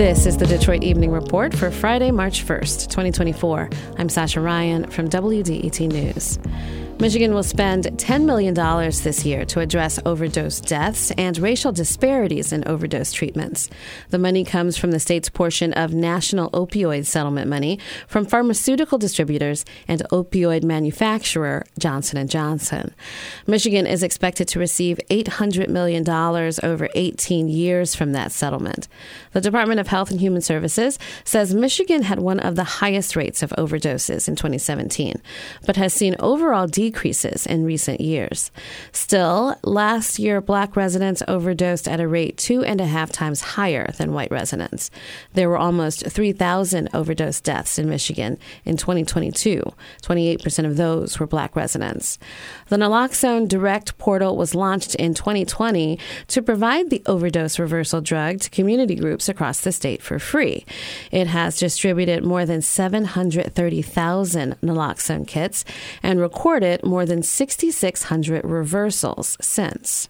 This is the Detroit Evening Report for Friday, March 1st, 2024. I'm Sascha Raiyn from WDET News. Michigan will spend $10 million this year to address overdose deaths and racial disparities in overdose treatments. The money comes from the state's portion of national opioid settlement money from pharmaceutical distributors and opioid manufacturer Johnson & Johnson. Michigan is expected to receive $800 million over 18 years from that settlement. The Department of Health and Human Services says Michigan had one of the highest rates of overdoses in 2017, but has seen overall decrease decreases in recent years. Still, last year, black residents overdosed at a rate two and a half times higher than white residents. There were almost 3,000 overdose deaths in Michigan in 2022. 28% of those were black residents. The naloxone direct portal was launched in 2020 to provide the overdose reversal drug to community groups across the state for free. It has distributed more than 730,000 naloxone kits and recorded more than 6,600 reversals since.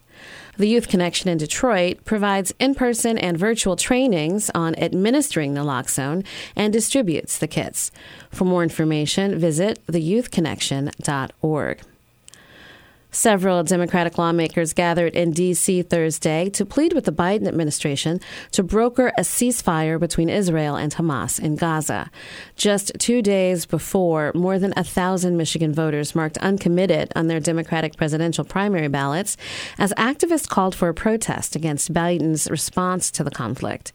The Youth Connection in Detroit provides in person and virtual trainings on administering naloxone and distributes the kits. For more information, visit theyouthconnection.org. Several Democratic lawmakers gathered in D.C. Thursday to plead with the Biden administration to broker a ceasefire between Israel and Hamas in Gaza. Just two days before, more than a thousand Michigan voters marked uncommitted on their Democratic presidential primary ballots as activists called for a protest against Biden's response to the conflict.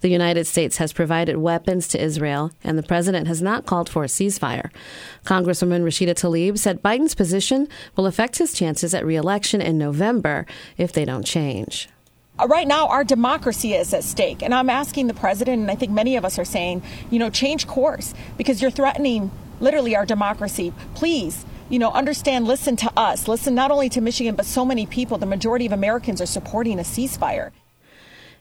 The United States has provided weapons to Israel, and the president has not called for a ceasefire. Congresswoman Rashida Tlaib said Biden's position will affect his chances at reelection in November if they don't change. Uh, right now, our democracy is at stake. And I'm asking the president, and I think many of us are saying, you know, change course because you're threatening literally our democracy. Please you know, understand, listen to us. Listen not only to Michigan, but so many people. The majority of Americans are supporting a ceasefire.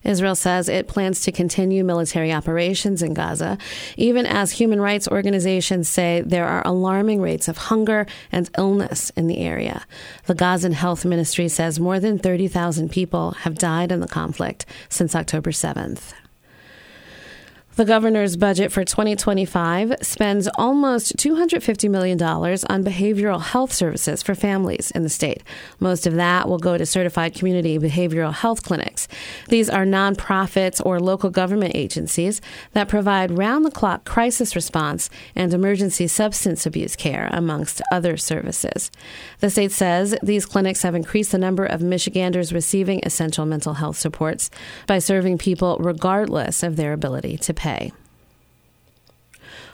Israel says it plans to continue military operations in Gaza, even as human rights organizations say there are alarming rates of hunger and illness in the area. The Gazan Health Ministry says more than 30,000 people have died in the conflict since October 7th. The governor's budget for 2025 spends almost $250 million on behavioral health services for families in the state. Most of that will go to certified community behavioral health clinics. These are nonprofits or local government agencies that provide round the clock crisis response and emergency substance abuse care, amongst other services. The state says these clinics have increased the number of Michiganders receiving essential mental health supports by serving people regardless of their ability to pay pay.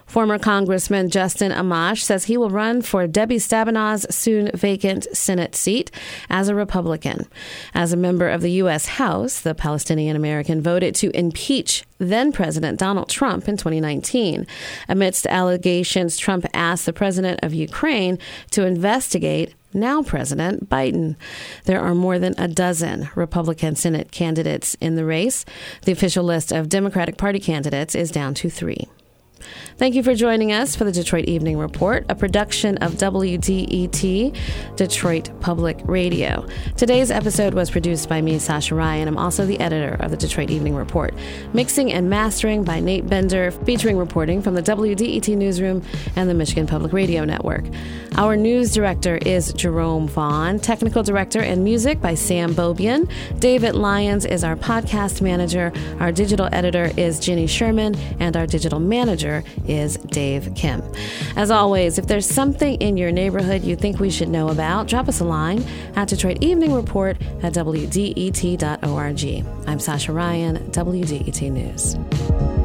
Former Congressman Justin Amash says he will run for Debbie Stabenow's soon vacant Senate seat as a Republican. As a member of the U.S. House, the Palestinian American voted to impeach then President Donald Trump in 2019. Amidst allegations, Trump asked the president of Ukraine to investigate now President Biden. There are more than a dozen Republican Senate candidates in the race. The official list of Democratic Party candidates is down to three. Thank you for joining us for the Detroit Evening Report, a production of WDET, Detroit Public Radio. Today's episode was produced by me, Sascha Raiyn. I'm also the editor of the Detroit Evening Report. Mixing and mastering by Nate Bender, featuring reporting from the WDET Newsroom and the Michigan Public Radio Network. Our news director is Jerome Vaughn, technical director and music by Sam Bobian. David Lyons is our podcast manager. Our digital editor is Ginny Sherman, and our digital manager is Dave Kim. As always, if there's something in your neighborhood you think we should know about, drop us a line at Detroit Evening Report at WDET.org. I'm Sascha Raiyn, WDET News.